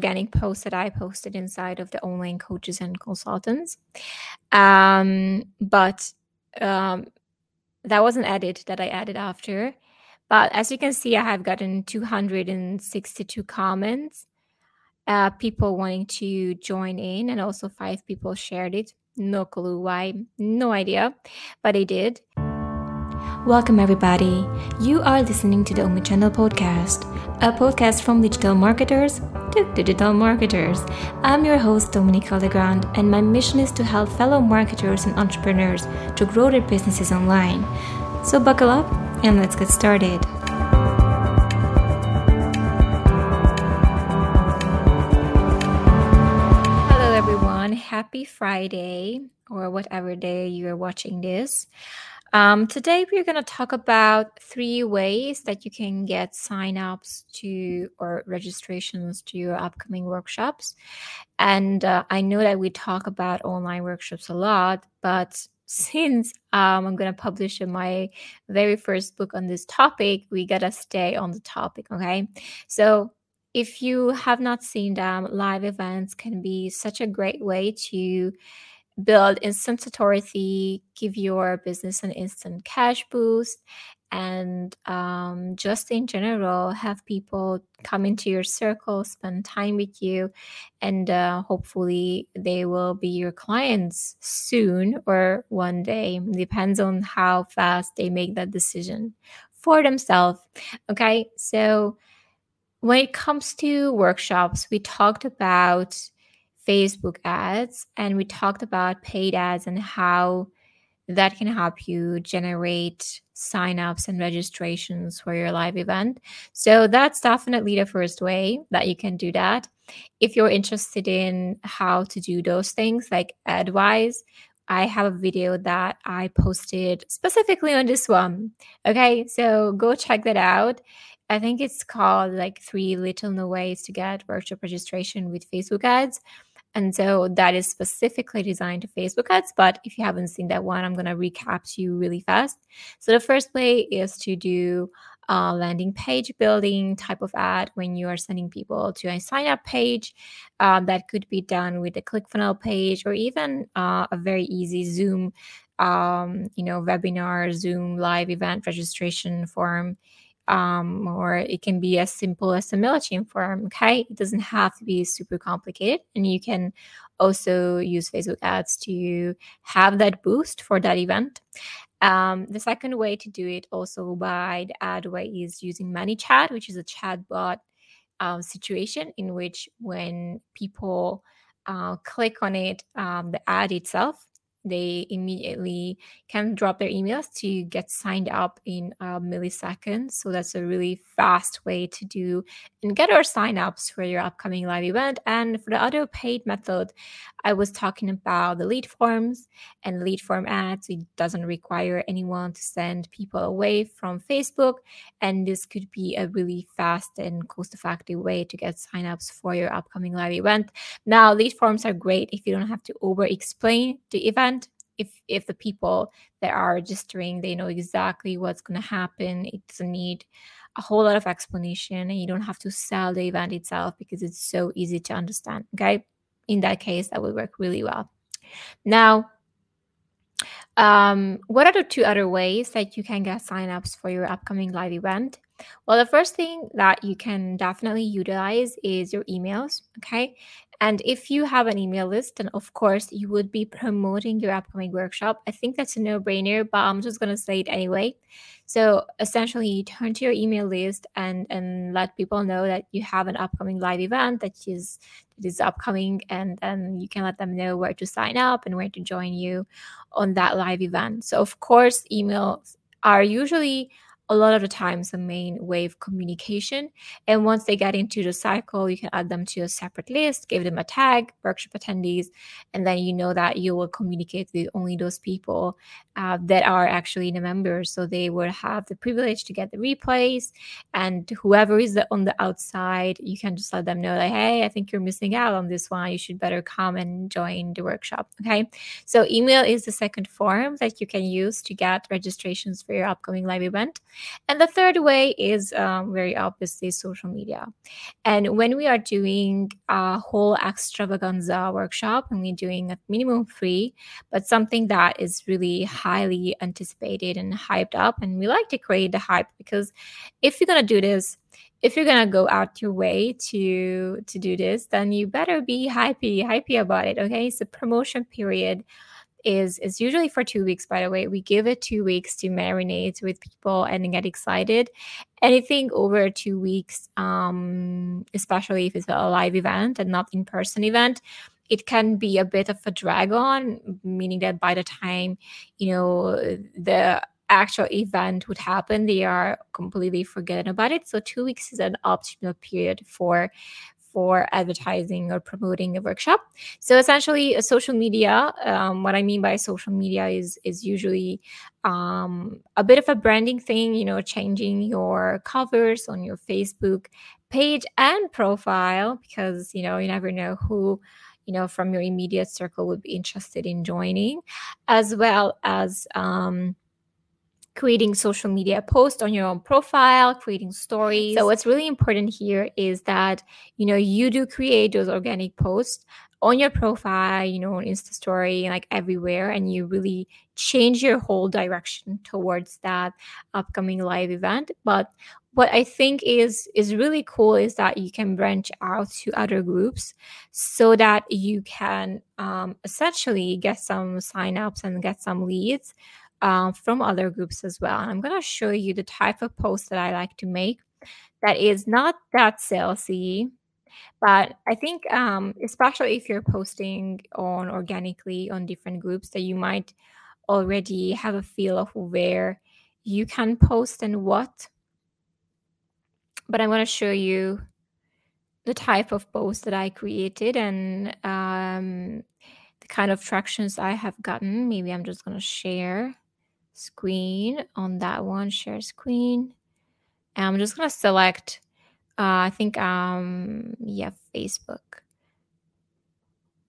organic post that I posted inside of the online coaches and consultants. Um, but um, that was an edit that I added after. But as you can see, I have gotten 262 comments, uh, people wanting to join in, and also five people shared it. No clue why, no idea, but they did. Welcome, everybody. You are listening to the Omnichannel Podcast, a podcast from digital marketers to digital marketers. I'm your host, Dominique Legrand, and my mission is to help fellow marketers and entrepreneurs to grow their businesses online. So, buckle up and let's get started. Hello, everyone. Happy Friday, or whatever day you're watching this. Um, today, we're going to talk about three ways that you can get signups to or registrations to your upcoming workshops. And uh, I know that we talk about online workshops a lot, but since um, I'm going to publish my very first book on this topic, we got to stay on the topic. Okay. So, if you have not seen them, live events can be such a great way to build instant authority, give your business an instant cash boost, and um, just in general, have people come into your circle, spend time with you, and uh, hopefully they will be your clients soon or one day. Depends on how fast they make that decision for themselves. Okay, so when it comes to workshops, we talked about Facebook ads, and we talked about paid ads and how that can help you generate signups and registrations for your live event. So that's definitely the first way that you can do that. If you're interested in how to do those things, like advice, I have a video that I posted specifically on this one. Okay, so go check that out. I think it's called like three little no ways to get workshop registration with Facebook ads. And so that is specifically designed to Facebook ads. But if you haven't seen that one, I'm going to recap to you really fast. So the first way is to do a landing page building type of ad when you are sending people to a sign up page. Um, that could be done with a ClickFunnels page or even uh, a very easy Zoom, um, you know, webinar, Zoom live event registration form um, or it can be as simple as a MailChimp form. Okay. It doesn't have to be super complicated. And you can also use Facebook ads to have that boost for that event. Um, the second way to do it also by the ad way is using ManyChat, which is a chatbot um, situation in which when people uh, click on it, um, the ad itself they immediately can drop their emails to get signed up in a millisecond. So that's a really fast way to do and get our signups for your upcoming live event. And for the other paid method, I was talking about the lead forms and lead form ads. It doesn't require anyone to send people away from Facebook. And this could be a really fast and cost effective way to get signups for your upcoming live event. Now, lead forms are great if you don't have to over explain the event if if the people that are registering they know exactly what's going to happen it doesn't need a whole lot of explanation and you don't have to sell the event itself because it's so easy to understand okay in that case that would work really well now um, what are the two other ways that you can get signups for your upcoming live event well, the first thing that you can definitely utilize is your emails. Okay. And if you have an email list, then of course you would be promoting your upcoming workshop. I think that's a no brainer, but I'm just going to say it anyway. So essentially, you turn to your email list and, and let people know that you have an upcoming live event that is, that is upcoming, and then you can let them know where to sign up and where to join you on that live event. So, of course, emails are usually a lot of the times the main way of communication. And once they get into the cycle, you can add them to a separate list, give them a tag, workshop attendees, and then you know that you will communicate with only those people uh, that are actually the members. So they will have the privilege to get the replays. And whoever is on the outside, you can just let them know that, hey, I think you're missing out on this one. You should better come and join the workshop. Okay. So email is the second form that you can use to get registrations for your upcoming live event. And the third way is um, very obviously social media. And when we are doing a whole extravaganza workshop and we're doing a minimum free, but something that is really highly anticipated and hyped up, and we like to create the hype because if you're going to do this, if you're gonna go out your way to to do this then you better be hypey hypey about it okay so promotion period is is usually for two weeks by the way we give it two weeks to marinate with people and get excited anything over two weeks um especially if it's a live event and not in-person event it can be a bit of a drag on meaning that by the time you know the actual event would happen, they are completely forgetting about it. So two weeks is an optimal period for for advertising or promoting a workshop. So essentially, a social media. Um, what I mean by social media is is usually um, a bit of a branding thing. You know, changing your covers on your Facebook page and profile because you know you never know who you know from your immediate circle would be interested in joining, as well as um, creating social media posts on your own profile, creating stories. So what's really important here is that you know you do create those organic posts on your profile, you know, on Insta story, like everywhere, and you really change your whole direction towards that upcoming live event. But what I think is is really cool is that you can branch out to other groups so that you can um, essentially get some signups and get some leads um, from other groups as well. And I'm going to show you the type of post that I like to make that is not that salesy, but I think, um, especially if you're posting on organically on different groups, that you might already have a feel of where you can post and what. But I'm going to show you the type of post that I created and um, the kind of tractions I have gotten. Maybe I'm just going to share screen on that one, share screen. And I'm just gonna select, uh, I think, um, yeah, Facebook.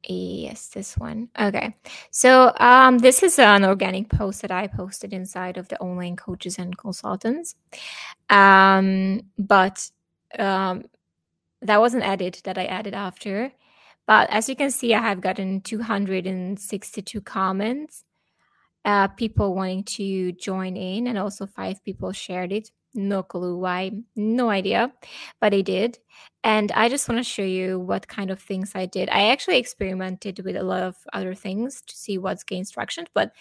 Yes, this one. Okay. So um, this is an organic post that I posted inside of the online coaches and consultants. Um, but um, that was an edit that I added after. But as you can see, I have gotten 262 comments uh, people wanting to join in, and also five people shared it. No clue why, no idea, but I did. And I just want to show you what kind of things I did. I actually experimented with a lot of other things to see what's gains traction, but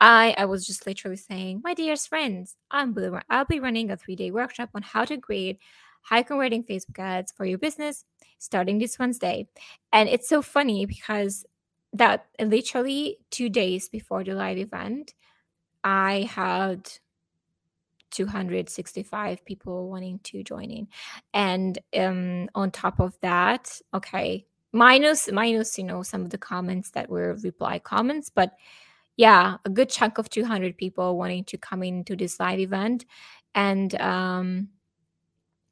I, I was just literally saying, my dearest friends, I'm I'll be running a three day workshop on how to create high converting Facebook ads for your business starting this Wednesday. And it's so funny because that literally two days before the live event, I had 265 people wanting to join in. And um, on top of that, okay, minus, minus, you know, some of the comments that were reply comments, but yeah, a good chunk of 200 people wanting to come into this live event. And um,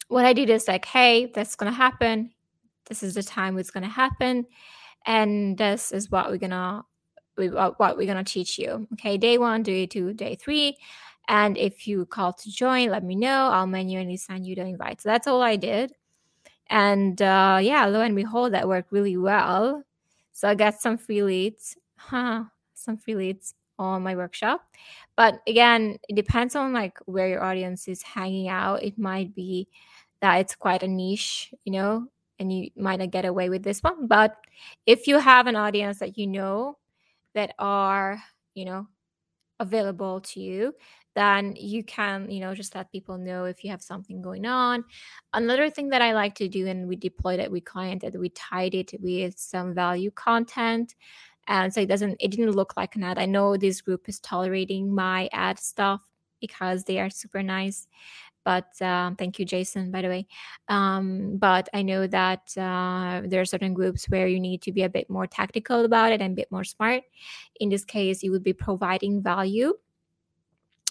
what I did is like, hey, that's going to happen. This is the time it's going to happen and this is what we're gonna what we're gonna teach you okay? Day one day two day three and if you call to join let me know. I'll manually send you the invite. So that's all i did. And uh, yeah lo and behold that worked really well. So i got some free leads huh some free leads on my workshop. But again it depends on like where your audience is hanging out. It might be that it's quite a niche you know and you might not get away with this one. But if you have an audience that you know that are, you know, available to you, then you can, you know, just let people know if you have something going on. Another thing that I like to do, and we deployed it with client, that we tied it with some value content. And so it doesn't, it didn't look like an ad. I know this group is tolerating my ad stuff because they are super nice but um, thank you jason by the way. Um, but i know that uh, there are certain groups where you need to be a bit more tactical about it and a bit more smart. In this case you would be providing value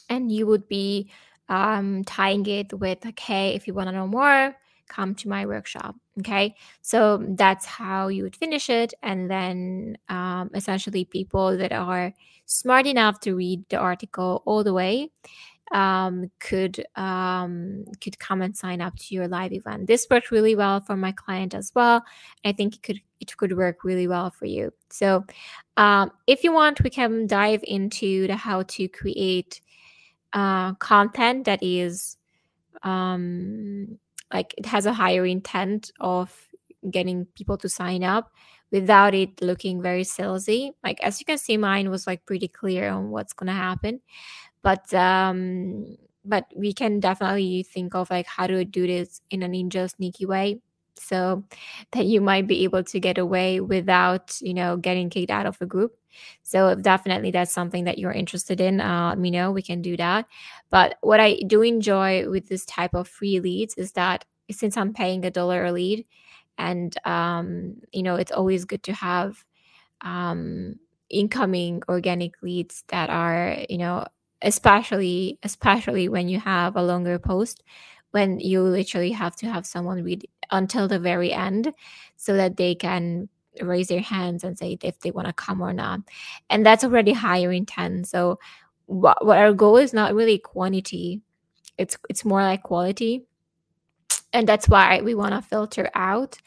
and you would be um, tying it with okay if you want to know more come to my workshop. Okay? So that's how you would finish it and then um, essentially people that are smart enough to read the article all the way um, could um, could come and sign up to your live event. This worked really well for my client as well. I think it could it could work really well for you. So, um, if you want, we can dive into the how to create uh, content that is um, like it has a higher intent of getting people to sign up without it looking very salesy. Like as you can see, mine was like pretty clear on what's gonna happen, but um, but we can definitely think of like how to do this in a ninja sneaky way so that you might be able to get away without you know getting kicked out of a group. So if definitely that's something that you're interested in uh, let me know we can do that. But what i do enjoy with this type of free leads is that since i'm paying a dollar a lead and um, you know it's always good to have um, incoming organic leads that are you know especially especially when you have a longer post when you literally have to have someone read until the very end so that they can raise their hands and say if they want to come or not. And that's already higher intent. So what, what our goal is not really quantity. It's it's more like quality. And that's why we want to filter out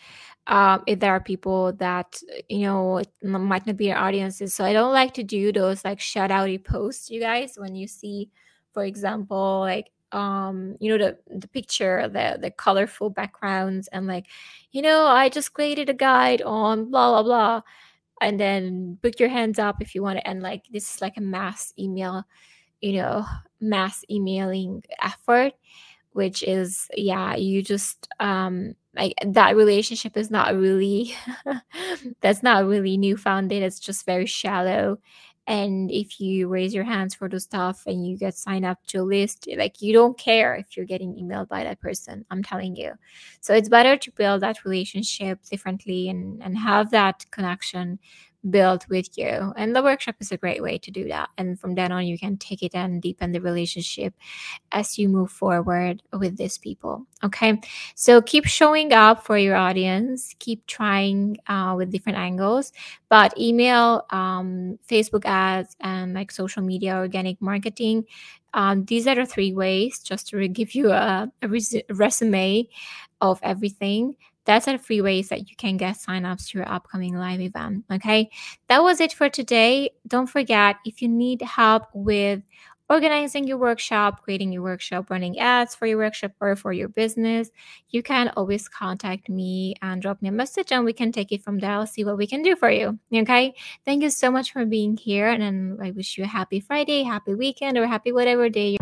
um, if there are people that you know might not be your audiences. So i don't like to do those like shout outy posts you guys when you see for example like um you know the the picture the the colorful backgrounds and like you know i just created a guide on blah blah blah. And then put your hands up if you want to and like this is like a mass email you know mass emailing effort which is yeah you just um like that relationship is not really that's not really new founded it's just very shallow. And if you raise your hands for the stuff and you get signed up to a list like you don't care if you're getting emailed by that person i'm telling you. So it's better to build that relationship differently and and have that connection built with you. And the workshop is a great way to do that. And from then on, you can take it and deepen the relationship as you move forward with these people. Okay. So keep showing up for your audience, keep trying uh, with different angles, but email, um, Facebook ads, and like social media organic marketing. Um, these are the three ways just to give you a, a res- resume of everything that's are free ways that you can get signups to your upcoming live event. Okay. That was it for today. Don't forget if you need help with organizing your workshop, creating your workshop, running ads for your workshop or for your business, you can always contact me and drop me a message and we can take it from there. I'll see what we can do for you. Okay. Thank you so much for being here. And I wish you a happy Friday, happy weekend, or happy whatever day